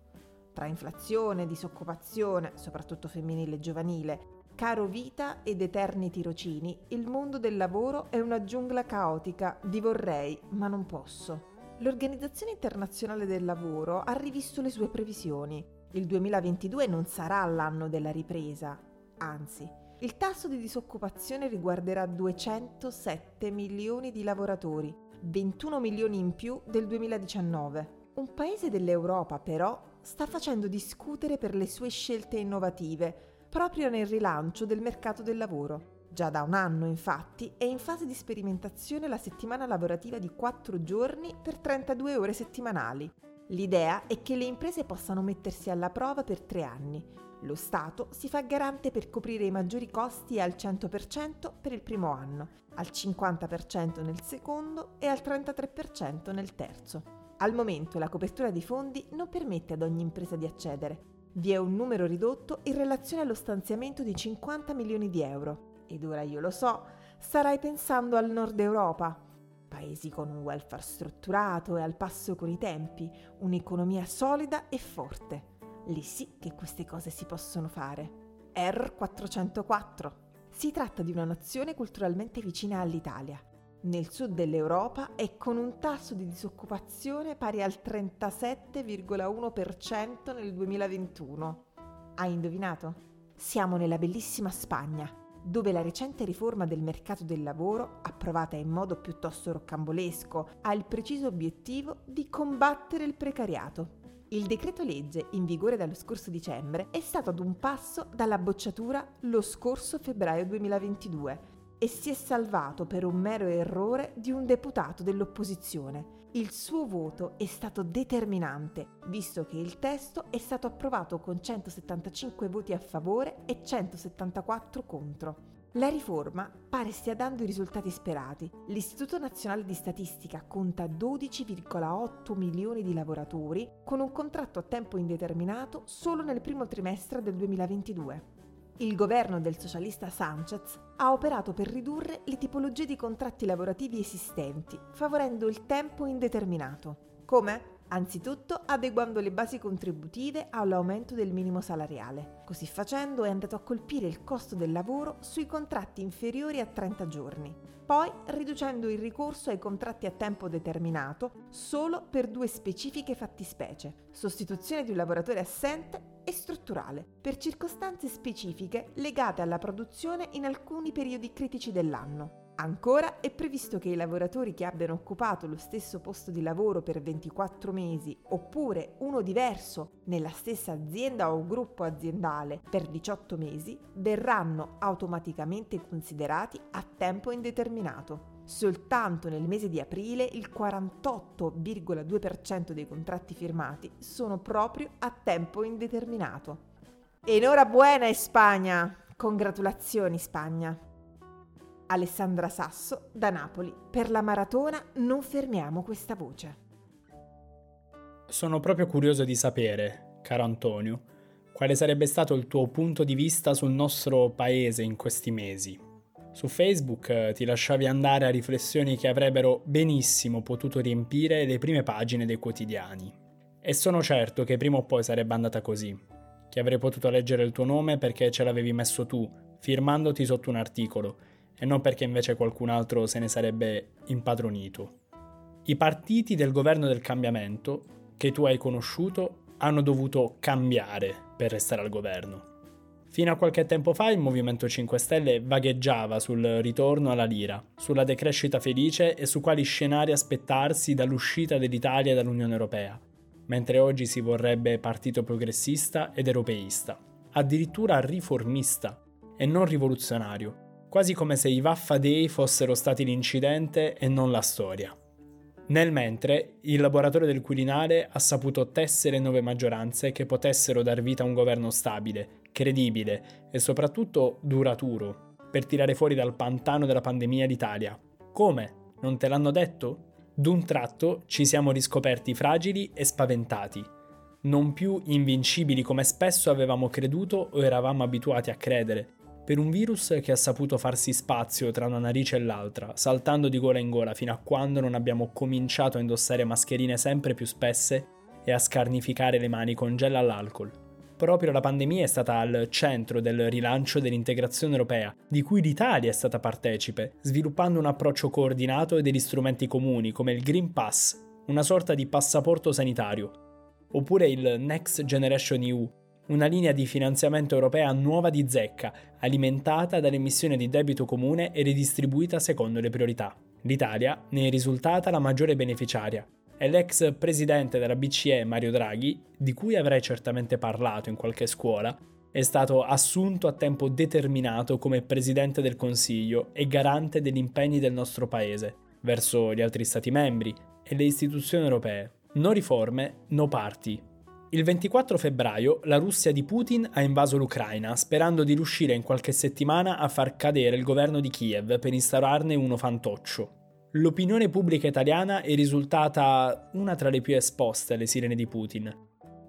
Tra inflazione, disoccupazione, soprattutto femminile e giovanile, caro vita ed eterni tirocini, il mondo del lavoro è una giungla caotica di vorrei, ma non posso. L'Organizzazione internazionale del lavoro ha rivisto le sue previsioni. Il 2022 non sarà l'anno della ripresa, anzi, il tasso di disoccupazione riguarderà 207 milioni di lavoratori, 21 milioni in più del 2019. Un paese dell'Europa però sta facendo discutere per le sue scelte innovative, proprio nel rilancio del mercato del lavoro. Già da un anno, infatti, è in fase di sperimentazione la settimana lavorativa di 4 giorni per 32 ore settimanali. L'idea è che le imprese possano mettersi alla prova per 3 anni, lo Stato si fa garante per coprire i maggiori costi al 100% per il primo anno, al 50% nel secondo e al 33% nel terzo. Al momento la copertura di fondi non permette ad ogni impresa di accedere. Vi è un numero ridotto in relazione allo stanziamento di 50 milioni di euro. Ed ora io lo so, starai pensando al nord Europa, paesi con un welfare strutturato e al passo con i tempi, un'economia solida e forte. Lì sì che queste cose si possono fare. R404. Si tratta di una nazione culturalmente vicina all'Italia, nel sud dell'Europa e con un tasso di disoccupazione pari al 37,1% nel 2021. Hai indovinato? Siamo nella bellissima Spagna, dove la recente riforma del mercato del lavoro, approvata in modo piuttosto roccambolesco, ha il preciso obiettivo di combattere il precariato il decreto legge, in vigore dallo scorso dicembre, è stato ad un passo dalla bocciatura lo scorso febbraio 2022 e si è salvato per un mero errore di un deputato dell'opposizione. Il suo voto è stato determinante, visto che il testo è stato approvato con 175 voti a favore e 174 contro. La riforma pare stia dando i risultati sperati. L'Istituto Nazionale di Statistica conta 12,8 milioni di lavoratori con un contratto a tempo indeterminato solo nel primo trimestre del 2022. Il governo del socialista Sanchez ha operato per ridurre le tipologie di contratti lavorativi esistenti, favorendo il tempo indeterminato. Come? Anzitutto adeguando le basi contributive all'aumento del minimo salariale. Così facendo è andato a colpire il costo del lavoro sui contratti inferiori a 30 giorni. Poi riducendo il ricorso ai contratti a tempo determinato solo per due specifiche fattispecie, sostituzione di un lavoratore assente e strutturale, per circostanze specifiche legate alla produzione in alcuni periodi critici dell'anno. Ancora è previsto che i lavoratori che abbiano occupato lo stesso posto di lavoro per 24 mesi oppure uno diverso nella stessa azienda o gruppo aziendale per 18 mesi verranno automaticamente considerati a tempo indeterminato. Soltanto nel mese di aprile il 48,2% dei contratti firmati sono proprio a tempo indeterminato. Enhorabuena Spagna! Congratulazioni Spagna! Alessandra Sasso da Napoli. Per la maratona non fermiamo questa voce. Sono proprio curioso di sapere, caro Antonio, quale sarebbe stato il tuo punto di vista sul nostro paese in questi mesi. Su Facebook eh, ti lasciavi andare a riflessioni che avrebbero benissimo potuto riempire le prime pagine dei quotidiani. E sono certo che prima o poi sarebbe andata così, che avrei potuto leggere il tuo nome perché ce l'avevi messo tu, firmandoti sotto un articolo, e non perché invece qualcun altro se ne sarebbe impadronito. I partiti del governo del cambiamento che tu hai conosciuto hanno dovuto cambiare per restare al governo. Fino a qualche tempo fa il Movimento 5 Stelle vagheggiava sul ritorno alla lira, sulla decrescita felice e su quali scenari aspettarsi dall'uscita dell'Italia dall'Unione Europea, mentre oggi si vorrebbe partito progressista ed europeista, addirittura riformista e non rivoluzionario, quasi come se i Vaffa fossero stati l'incidente e non la storia. Nel mentre, il laboratorio del Quirinale ha saputo tessere nuove maggioranze che potessero dar vita a un governo stabile, credibile e soprattutto duraturo, per tirare fuori dal pantano della pandemia l'Italia. Come? Non te l'hanno detto? D'un tratto ci siamo riscoperti fragili e spaventati, non più invincibili come spesso avevamo creduto o eravamo abituati a credere, per un virus che ha saputo farsi spazio tra una narice e l'altra, saltando di gola in gola fino a quando non abbiamo cominciato a indossare mascherine sempre più spesse e a scarnificare le mani con gel all'alcol. Proprio la pandemia è stata al centro del rilancio dell'integrazione europea, di cui l'Italia è stata partecipe, sviluppando un approccio coordinato e degli strumenti comuni come il Green Pass, una sorta di passaporto sanitario, oppure il Next Generation EU, una linea di finanziamento europea nuova di zecca, alimentata dall'emissione di debito comune e ridistribuita secondo le priorità. L'Italia ne è risultata la maggiore beneficiaria e l'ex presidente della BCE Mario Draghi, di cui avrei certamente parlato in qualche scuola, è stato assunto a tempo determinato come presidente del Consiglio e garante degli impegni del nostro paese verso gli altri Stati membri e le istituzioni europee. No riforme, no parti, il 24 febbraio la Russia di Putin ha invaso l'Ucraina, sperando di riuscire in qualche settimana a far cadere il governo di Kiev per instaurarne uno fantoccio. l'opinione pubblica italiana è risultata una tra le più esposte alle sirene di Putin.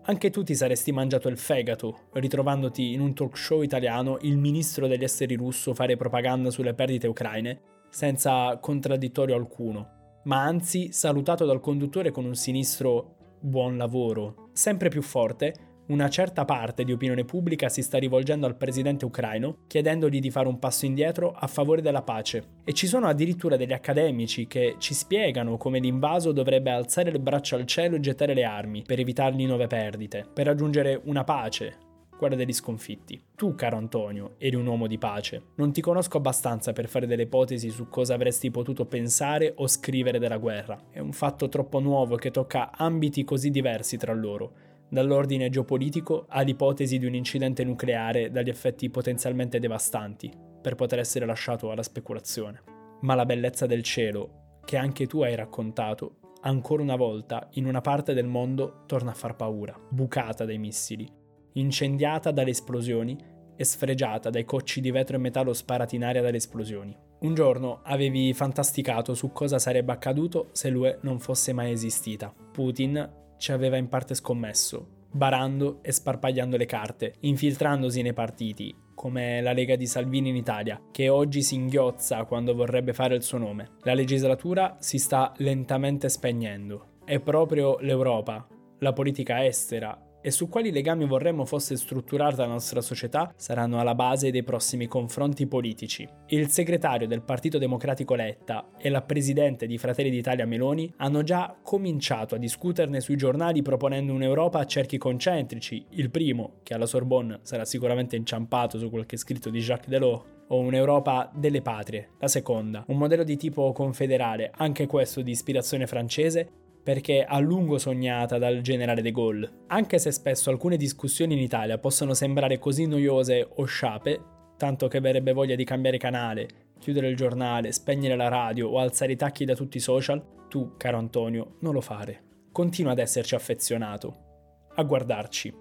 Anche tu ti saresti mangiato il fegato, ritrovandoti in un talk show italiano il ministro degli esteri russo fare propaganda sulle perdite ucraine, senza contraddittorio alcuno, ma anzi salutato dal conduttore con un sinistro buon lavoro. Sempre più forte, una certa parte di opinione pubblica si sta rivolgendo al presidente ucraino chiedendogli di fare un passo indietro a favore della pace. E ci sono addirittura degli accademici che ci spiegano come l'invaso dovrebbe alzare le braccia al cielo e gettare le armi per evitargli nuove perdite, per raggiungere una pace, quella degli sconfitti. Tu, caro Antonio, eri un uomo di pace. Non ti conosco abbastanza per fare delle ipotesi su cosa avresti potuto pensare o scrivere della guerra. È un fatto troppo nuovo che tocca ambiti così diversi tra loro dall'ordine geopolitico all'ipotesi di un incidente nucleare dagli effetti potenzialmente devastanti, per poter essere lasciato alla speculazione. Ma la bellezza del cielo, che anche tu hai raccontato, ancora una volta in una parte del mondo torna a far paura, bucata dai missili, incendiata dalle esplosioni e sfregiata dai cocci di vetro e metallo sparati in aria dalle esplosioni. Un giorno avevi fantasticato su cosa sarebbe accaduto se l'UE non fosse mai esistita. Putin ci aveva in parte scommesso, barando e sparpagliando le carte, infiltrandosi nei partiti, come la Lega di Salvini in Italia, che oggi si inghiozza quando vorrebbe fare il suo nome. La legislatura si sta lentamente spegnendo. È proprio l'Europa, la politica estera e su quali legami vorremmo fosse strutturata la nostra società saranno alla base dei prossimi confronti politici. Il segretario del Partito Democratico Letta e la presidente di Fratelli d'Italia Meloni hanno già cominciato a discuterne sui giornali proponendo un'Europa a cerchi concentrici, il primo, che alla Sorbonne sarà sicuramente inciampato su qualche scritto di Jacques Delors, o un'Europa delle patrie, la seconda, un modello di tipo confederale, anche questo di ispirazione francese, perché a lungo sognata dal generale de Gaulle. Anche se spesso alcune discussioni in Italia possono sembrare così noiose o sciape, tanto che verrebbe voglia di cambiare canale, chiudere il giornale, spegnere la radio o alzare i tacchi da tutti i social, tu, caro Antonio, non lo fare. Continua ad esserci affezionato, a guardarci,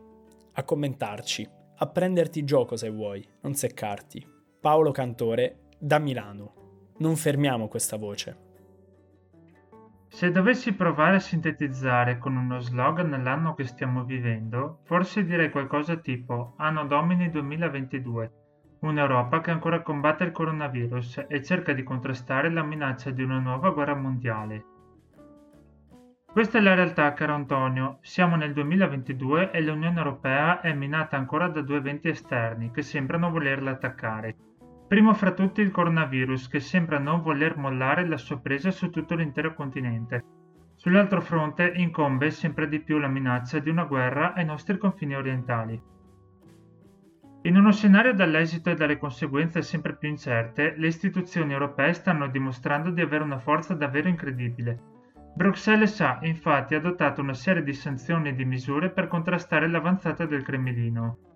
a commentarci, a prenderti gioco se vuoi, non seccarti. Paolo Cantore, da Milano. Non fermiamo questa voce. Se dovessi provare a sintetizzare con uno slogan l'anno che stiamo vivendo, forse direi qualcosa tipo Anno Domini 2022, un'Europa che ancora combatte il coronavirus e cerca di contrastare la minaccia di una nuova guerra mondiale. Questa è la realtà, caro Antonio. Siamo nel 2022 e l'Unione Europea è minata ancora da due eventi esterni che sembrano volerla attaccare. Primo fra tutti il coronavirus, che sembra non voler mollare la sua presa su tutto l'intero continente. Sull'altro fronte incombe sempre di più la minaccia di una guerra ai nostri confini orientali. In uno scenario dall'esito e dalle conseguenze sempre più incerte, le istituzioni europee stanno dimostrando di avere una forza davvero incredibile. Bruxelles ha infatti adottato una serie di sanzioni e di misure per contrastare l'avanzata del Cremlino.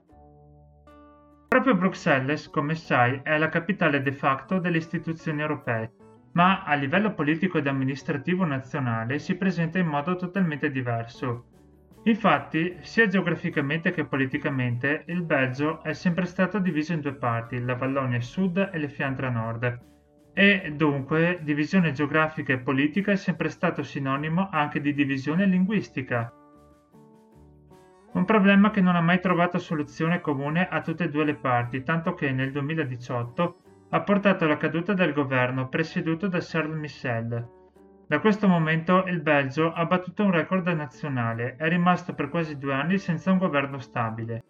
Proprio Bruxelles, come sai, è la capitale de facto delle istituzioni europee, ma a livello politico ed amministrativo nazionale si presenta in modo totalmente diverso. Infatti, sia geograficamente che politicamente, il Belgio è sempre stato diviso in due parti, la Vallonia Sud e le Fiandre Nord. E dunque, divisione geografica e politica è sempre stato sinonimo anche di divisione linguistica, un problema che non ha mai trovato soluzione comune a tutte e due le parti, tanto che nel 2018 ha portato alla caduta del governo presieduto da Charles Michel. Da questo momento il Belgio ha battuto un record nazionale, è rimasto per quasi due anni senza un governo stabile.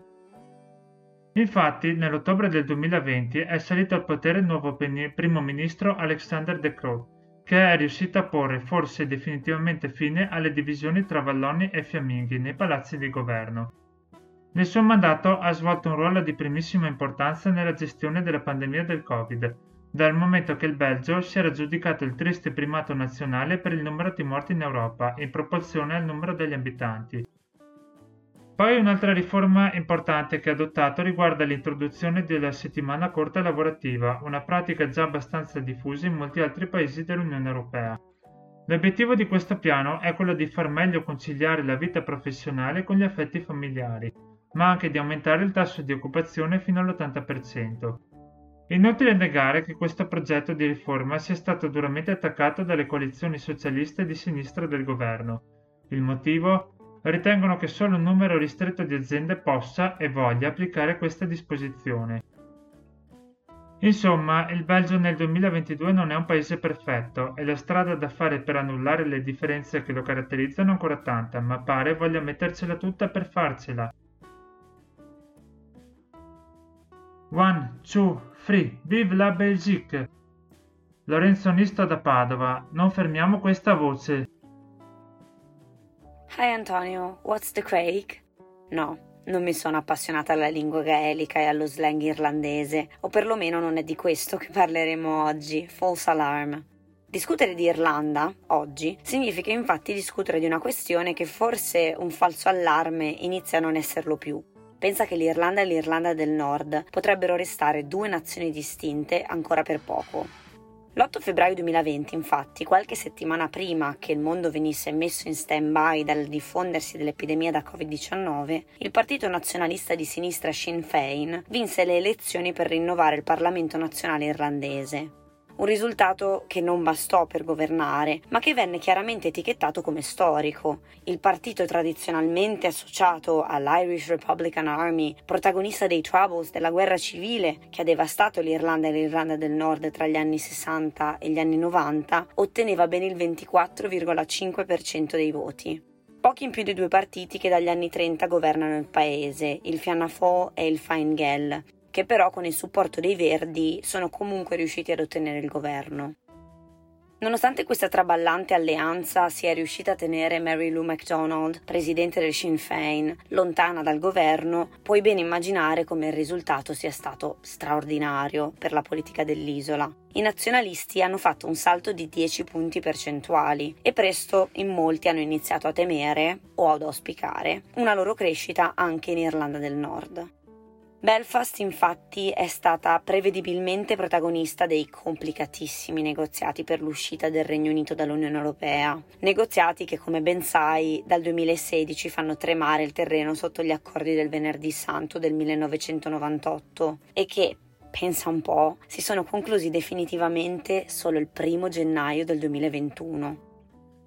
Infatti, nell'ottobre del 2020 è salito al potere il nuovo primo ministro Alexander De Croo, che è riuscita a porre forse definitivamente fine alle divisioni tra valloni e fiamminghi nei palazzi di governo. Nel suo mandato ha svolto un ruolo di primissima importanza nella gestione della pandemia del Covid, dal momento che il Belgio si era aggiudicato il triste primato nazionale per il numero di morti in Europa in proporzione al numero degli abitanti, poi un'altra riforma importante che ha adottato riguarda l'introduzione della settimana corta lavorativa, una pratica già abbastanza diffusa in molti altri paesi dell'Unione Europea. L'obiettivo di questo piano è quello di far meglio conciliare la vita professionale con gli affetti familiari, ma anche di aumentare il tasso di occupazione fino all'80%. È inutile negare che questo progetto di riforma sia stato duramente attaccato dalle coalizioni socialiste di sinistra del governo. Il motivo? Ritengono che solo un numero ristretto di aziende possa e voglia applicare questa disposizione. Insomma, il Belgio nel 2022 non è un paese perfetto e la strada da fare per annullare le differenze che lo caratterizzano è ancora tanta, ma pare voglia mettercela tutta per farcela. One, two, three, vive la Belgique! Lorenzo Nisto da Padova, non fermiamo questa voce. Hi Antonio, what's the Craig? No, non mi sono appassionata alla lingua gaelica e allo slang irlandese, o perlomeno non è di questo che parleremo oggi, false alarm. Discutere di Irlanda, oggi, significa infatti discutere di una questione che forse un falso allarme inizia a non esserlo più pensa che l'Irlanda e l'Irlanda del Nord potrebbero restare due nazioni distinte ancora per poco. L'8 febbraio 2020, infatti, qualche settimana prima che il mondo venisse messo in stand-by dal diffondersi dell'epidemia da Covid-19, il partito nazionalista di sinistra Sinn Féin vinse le elezioni per rinnovare il Parlamento nazionale irlandese un risultato che non bastò per governare, ma che venne chiaramente etichettato come storico. Il partito tradizionalmente associato all'Irish Republican Army, protagonista dei Troubles della guerra civile che ha devastato l'Irlanda e l'Irlanda del Nord tra gli anni 60 e gli anni 90, otteneva ben il 24,5% dei voti pochi in più dei due partiti che dagli anni 30 governano il paese, il Fianna Fáil e il Fine Gael, che però con il supporto dei Verdi sono comunque riusciti ad ottenere il governo. Nonostante questa traballante alleanza sia riuscita a tenere Mary Lou MacDonald, presidente del Sinn Féin, lontana dal governo, puoi ben immaginare come il risultato sia stato straordinario per la politica dell'isola. I nazionalisti hanno fatto un salto di 10 punti percentuali e presto in molti hanno iniziato a temere o ad auspicare una loro crescita anche in Irlanda del Nord. Belfast infatti è stata prevedibilmente protagonista dei complicatissimi negoziati per l'uscita del Regno Unito dall'Unione Europea, negoziati che come ben sai dal 2016 fanno tremare il terreno sotto gli accordi del Venerdì Santo del 1998 e che, pensa un po', si sono conclusi definitivamente solo il primo gennaio del 2021.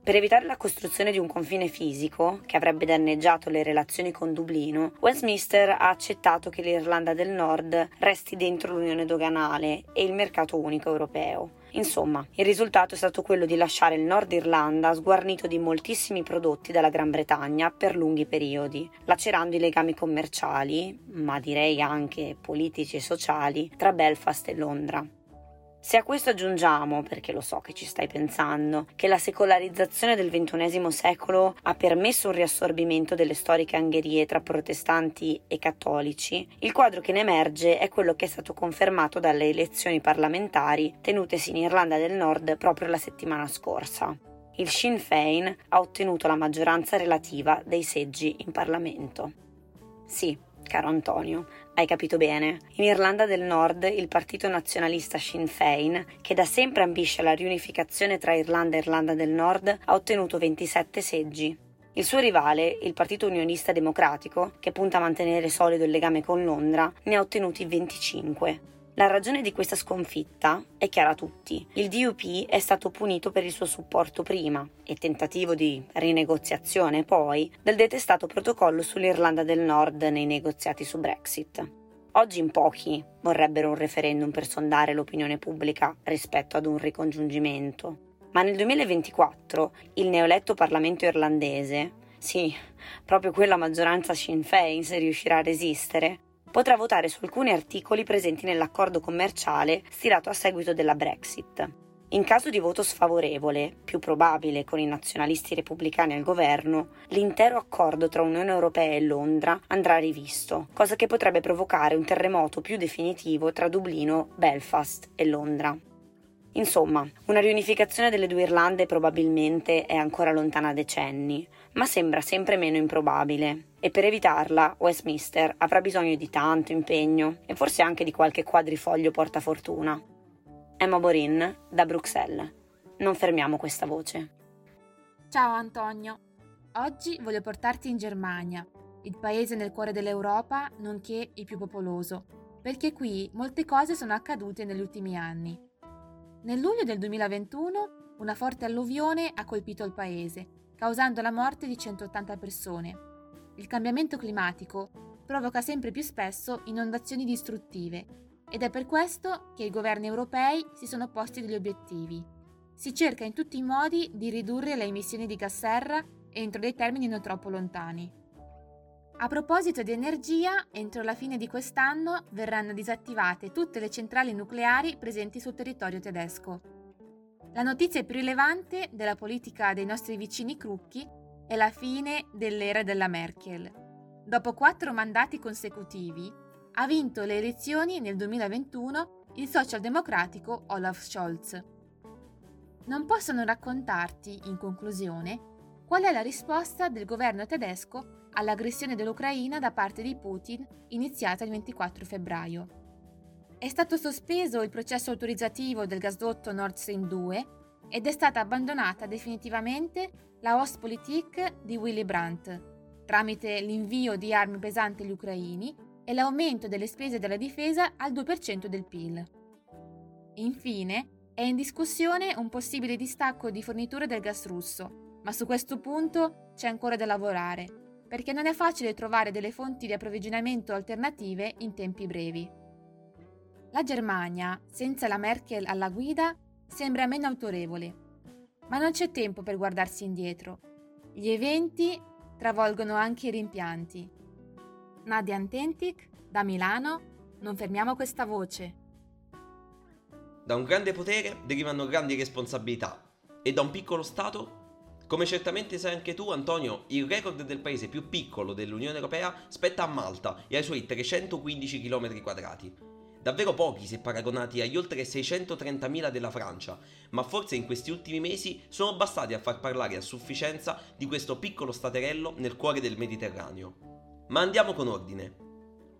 Per evitare la costruzione di un confine fisico, che avrebbe danneggiato le relazioni con Dublino, Westminster ha accettato che l'Irlanda del Nord resti dentro l'unione doganale e il mercato unico europeo. Insomma, il risultato è stato quello di lasciare il Nord Irlanda sguarnito di moltissimi prodotti dalla Gran Bretagna per lunghi periodi, lacerando i legami commerciali, ma direi anche politici e sociali, tra Belfast e Londra. Se a questo aggiungiamo, perché lo so che ci stai pensando, che la secolarizzazione del XXI secolo ha permesso un riassorbimento delle storiche angherie tra protestanti e cattolici, il quadro che ne emerge è quello che è stato confermato dalle elezioni parlamentari tenutesi in Irlanda del Nord proprio la settimana scorsa. Il Sinn Féin ha ottenuto la maggioranza relativa dei seggi in Parlamento. Sì, caro Antonio, hai capito bene. In Irlanda del Nord il partito nazionalista Sinn Féin, che da sempre ambisce alla riunificazione tra Irlanda e Irlanda del Nord, ha ottenuto 27 seggi. Il suo rivale, il Partito Unionista Democratico, che punta a mantenere solido il legame con Londra, ne ha ottenuti 25. La ragione di questa sconfitta è chiara a tutti. Il DUP è stato punito per il suo supporto prima e tentativo di rinegoziazione poi del detestato protocollo sull'Irlanda del Nord nei negoziati su Brexit. Oggi in pochi vorrebbero un referendum per sondare l'opinione pubblica rispetto ad un ricongiungimento. Ma nel 2024 il neoletto Parlamento irlandese, sì, proprio quella maggioranza Sinn Féin se riuscirà a resistere, potrà votare su alcuni articoli presenti nell'accordo commerciale stilato a seguito della Brexit. In caso di voto sfavorevole, più probabile con i nazionalisti repubblicani al governo, l'intero accordo tra Unione Europea e Londra andrà rivisto, cosa che potrebbe provocare un terremoto più definitivo tra Dublino, Belfast e Londra. Insomma, una riunificazione delle due Irlande probabilmente è ancora lontana decenni, ma sembra sempre meno improbabile. E per evitarla, Westminster avrà bisogno di tanto impegno e forse anche di qualche quadrifoglio portafortuna. Emma Borin, da Bruxelles. Non fermiamo questa voce. Ciao Antonio. Oggi voglio portarti in Germania, il paese nel cuore dell'Europa, nonché il più popoloso perché qui molte cose sono accadute negli ultimi anni. Nel luglio del 2021 una forte alluvione ha colpito il paese, causando la morte di 180 persone. Il cambiamento climatico provoca sempre più spesso inondazioni distruttive ed è per questo che i governi europei si sono posti degli obiettivi. Si cerca in tutti i modi di ridurre le emissioni di gas serra entro dei termini non troppo lontani. A proposito di energia, entro la fine di quest'anno verranno disattivate tutte le centrali nucleari presenti sul territorio tedesco. La notizia più rilevante della politica dei nostri vicini crucchi è la fine dell'era della Merkel. Dopo quattro mandati consecutivi, ha vinto le elezioni nel 2021 il socialdemocratico Olaf Scholz. Non possono raccontarti, in conclusione, qual è la risposta del governo tedesco all'aggressione dell'Ucraina da parte di Putin iniziata il 24 febbraio. È stato sospeso il processo autorizzativo del gasdotto Nord Stream 2 ed è stata abbandonata definitivamente la Ostpolitik di Willy Brandt, tramite l'invio di armi pesanti agli ucraini e l'aumento delle spese della difesa al 2% del PIL. Infine, è in discussione un possibile distacco di fornitura del gas russo, ma su questo punto c'è ancora da lavorare perché non è facile trovare delle fonti di approvvigionamento alternative in tempi brevi. La Germania, senza la Merkel alla guida, sembra meno autorevole, ma non c'è tempo per guardarsi indietro. Gli eventi travolgono anche i rimpianti. Nadia Antentic, da Milano, non fermiamo questa voce. Da un grande potere derivano grandi responsabilità e da un piccolo Stato come certamente sai anche tu, Antonio, il record del paese più piccolo dell'Unione Europea spetta a Malta e ai suoi 315 km quadrati. Davvero pochi se paragonati agli oltre 630.000 della Francia, ma forse in questi ultimi mesi sono bastati a far parlare a sufficienza di questo piccolo staterello nel cuore del Mediterraneo. Ma andiamo con ordine.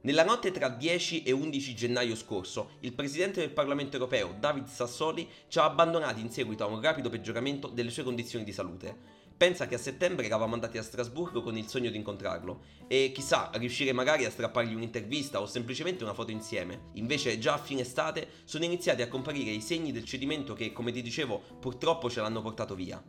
Nella notte tra 10 e 11 gennaio scorso, il presidente del Parlamento europeo, David Sassoli, ci ha abbandonati in seguito a un rapido peggioramento delle sue condizioni di salute. Pensa che a settembre eravamo andati a Strasburgo con il sogno di incontrarlo e chissà, riuscire magari a strappargli un'intervista o semplicemente una foto insieme. Invece già a fine estate sono iniziati a comparire i segni del cedimento che, come ti dicevo, purtroppo ce l'hanno portato via.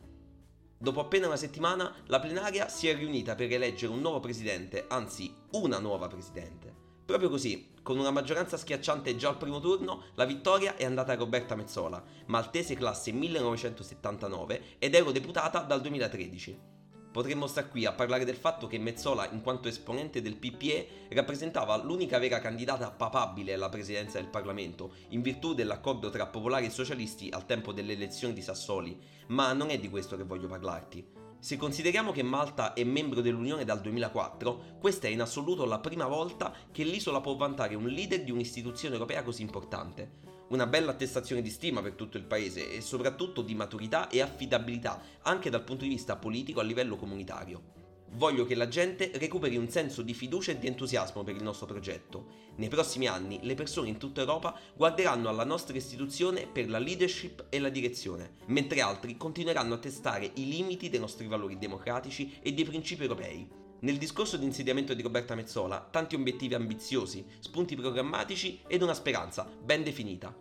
Dopo appena una settimana, la plenaria si è riunita per eleggere un nuovo presidente, anzi una nuova presidente. Proprio così, con una maggioranza schiacciante già al primo turno, la vittoria è andata a Roberta Mezzola, maltese classe 1979 ed eurodeputata dal 2013. Potremmo star qui a parlare del fatto che Mezzola, in quanto esponente del PPE, rappresentava l'unica vera candidata papabile alla presidenza del Parlamento, in virtù dell'accordo tra popolari e socialisti al tempo delle elezioni di Sassoli, ma non è di questo che voglio parlarti. Se consideriamo che Malta è membro dell'Unione dal 2004, questa è in assoluto la prima volta che l'isola può vantare un leader di un'istituzione europea così importante. Una bella attestazione di stima per tutto il paese e soprattutto di maturità e affidabilità anche dal punto di vista politico a livello comunitario. Voglio che la gente recuperi un senso di fiducia e di entusiasmo per il nostro progetto. Nei prossimi anni le persone in tutta Europa guarderanno alla nostra istituzione per la leadership e la direzione, mentre altri continueranno a testare i limiti dei nostri valori democratici e dei principi europei. Nel discorso di insediamento di Roberta Mezzola, tanti obiettivi ambiziosi, spunti programmatici ed una speranza ben definita.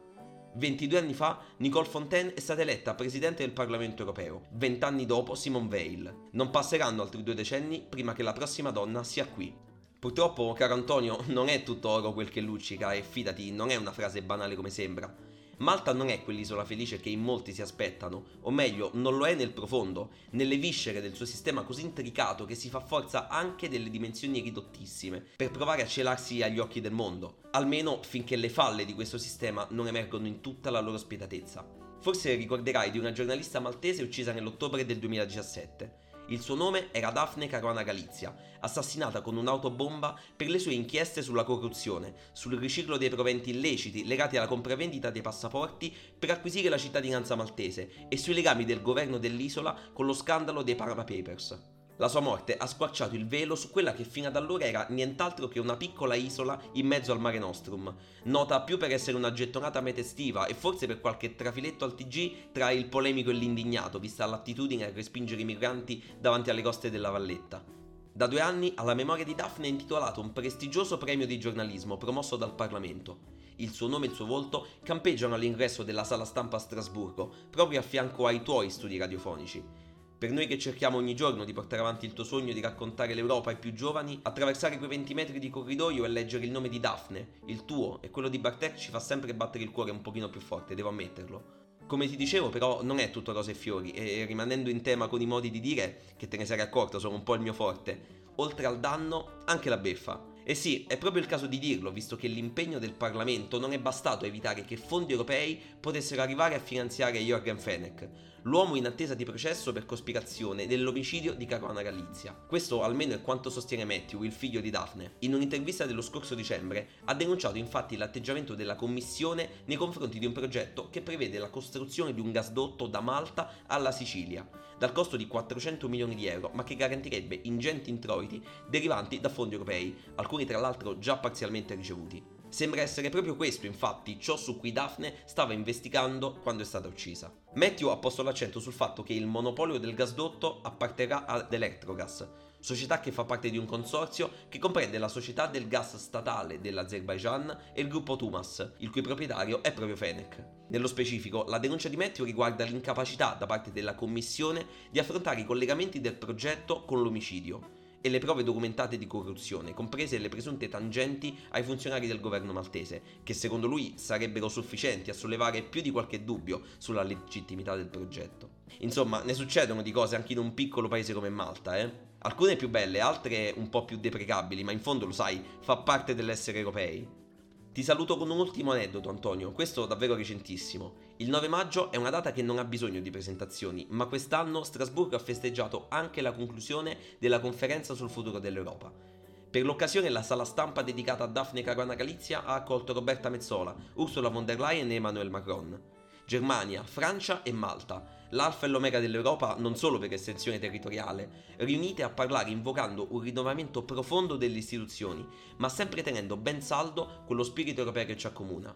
22 anni fa Nicole Fontaine è stata eletta Presidente del Parlamento europeo, 20 anni dopo Simone Veil. Non passeranno altri due decenni prima che la prossima donna sia qui. Purtroppo, caro Antonio, non è tutto oro quel che luccica e fidati, non è una frase banale come sembra. Malta non è quell'isola felice che in molti si aspettano, o meglio, non lo è nel profondo, nelle viscere del suo sistema così intricato che si fa forza anche delle dimensioni ridottissime, per provare a celarsi agli occhi del mondo, almeno finché le falle di questo sistema non emergono in tutta la loro spietatezza. Forse ricorderai di una giornalista maltese uccisa nell'ottobre del 2017. Il suo nome era Daphne Caruana Galizia, assassinata con un'autobomba per le sue inchieste sulla corruzione, sul riciclo dei proventi illeciti legati alla compravendita dei passaporti per acquisire la cittadinanza maltese e sui legami del governo dell'isola con lo scandalo dei Panama Papers. La sua morte ha squarciato il velo su quella che fino ad allora era nient'altro che una piccola isola in mezzo al Mare Nostrum, nota più per essere una gettonata meta estiva e forse per qualche trafiletto al TG tra il polemico e l'indignato, vista l'attitudine a respingere i migranti davanti alle coste della Valletta. Da due anni alla memoria di Daphne è intitolato un prestigioso premio di giornalismo promosso dal Parlamento. Il suo nome e il suo volto campeggiano all'ingresso della sala stampa a Strasburgo, proprio a fianco ai tuoi studi radiofonici. Per noi che cerchiamo ogni giorno di portare avanti il tuo sogno di raccontare l'Europa ai più giovani, attraversare quei 20 metri di corridoio e leggere il nome di Daphne, il tuo e quello di Bartek ci fa sempre battere il cuore un pochino più forte, devo ammetterlo. Come ti dicevo, però, non è tutto rose e fiori, e rimanendo in tema con i modi di dire, che te ne sarai accorto, sono un po' il mio forte, oltre al danno, anche la beffa. E sì, è proprio il caso di dirlo, visto che l'impegno del Parlamento non è bastato a evitare che fondi europei potessero arrivare a finanziare Jorgen Fenech, l'uomo in attesa di processo per cospirazione nell'omicidio di Caruana Galizia. Questo almeno è quanto sostiene Matthew, il figlio di Daphne. In un'intervista dello scorso dicembre ha denunciato infatti l'atteggiamento della Commissione nei confronti di un progetto che prevede la costruzione di un gasdotto da Malta alla Sicilia, dal costo di 400 milioni di euro, ma che garantirebbe ingenti introiti derivanti da fondi europei, alcuni tra l'altro già parzialmente ricevuti. Sembra essere proprio questo, infatti, ciò su cui Daphne stava investigando quando è stata uccisa. Matthew ha posto l'accento sul fatto che il monopolio del gasdotto apparterrà ad Electrogas, società che fa parte di un consorzio che comprende la società del gas statale dell'Azerbaijan e il gruppo Tumas, il cui proprietario è proprio Fenech. Nello specifico, la denuncia di Matthew riguarda l'incapacità da parte della Commissione di affrontare i collegamenti del progetto con l'omicidio e le prove documentate di corruzione, comprese le presunte tangenti ai funzionari del governo maltese, che secondo lui sarebbero sufficienti a sollevare più di qualche dubbio sulla legittimità del progetto. Insomma, ne succedono di cose anche in un piccolo paese come Malta, eh? Alcune più belle, altre un po' più deprecabili, ma in fondo lo sai, fa parte dell'essere europei. Ti saluto con un ultimo aneddoto, Antonio, questo davvero recentissimo. Il 9 maggio è una data che non ha bisogno di presentazioni, ma quest'anno Strasburgo ha festeggiato anche la conclusione della conferenza sul futuro dell'Europa. Per l'occasione la sala stampa dedicata a Daphne Caruana Galizia ha accolto Roberta Mezzola, Ursula von der Leyen e Emmanuel Macron. Germania, Francia e Malta l'alfa e l'omega dell'Europa non solo per estensione territoriale, riunite a parlare invocando un rinnovamento profondo delle istituzioni, ma sempre tenendo ben saldo quello spirito europeo che ci accomuna.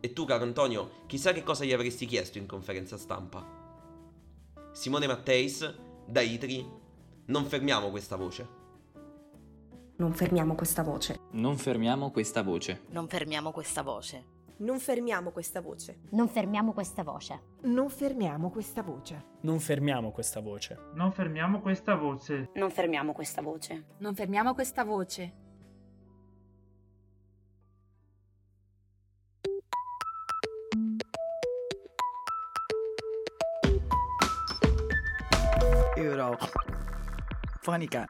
E tu, caro Antonio, chissà che cosa gli avresti chiesto in conferenza stampa? Simone Matteis, da Itri, non fermiamo questa voce. Non fermiamo questa voce. Non fermiamo questa voce. Non fermiamo questa voce. Non fermiamo questa voce. Non fermiamo questa voce. Non fermiamo questa voce. Non fermiamo questa voce. Non fermiamo questa voce. Non fermiamo questa voce. Non fermiamo questa voce. Europa. Fonica.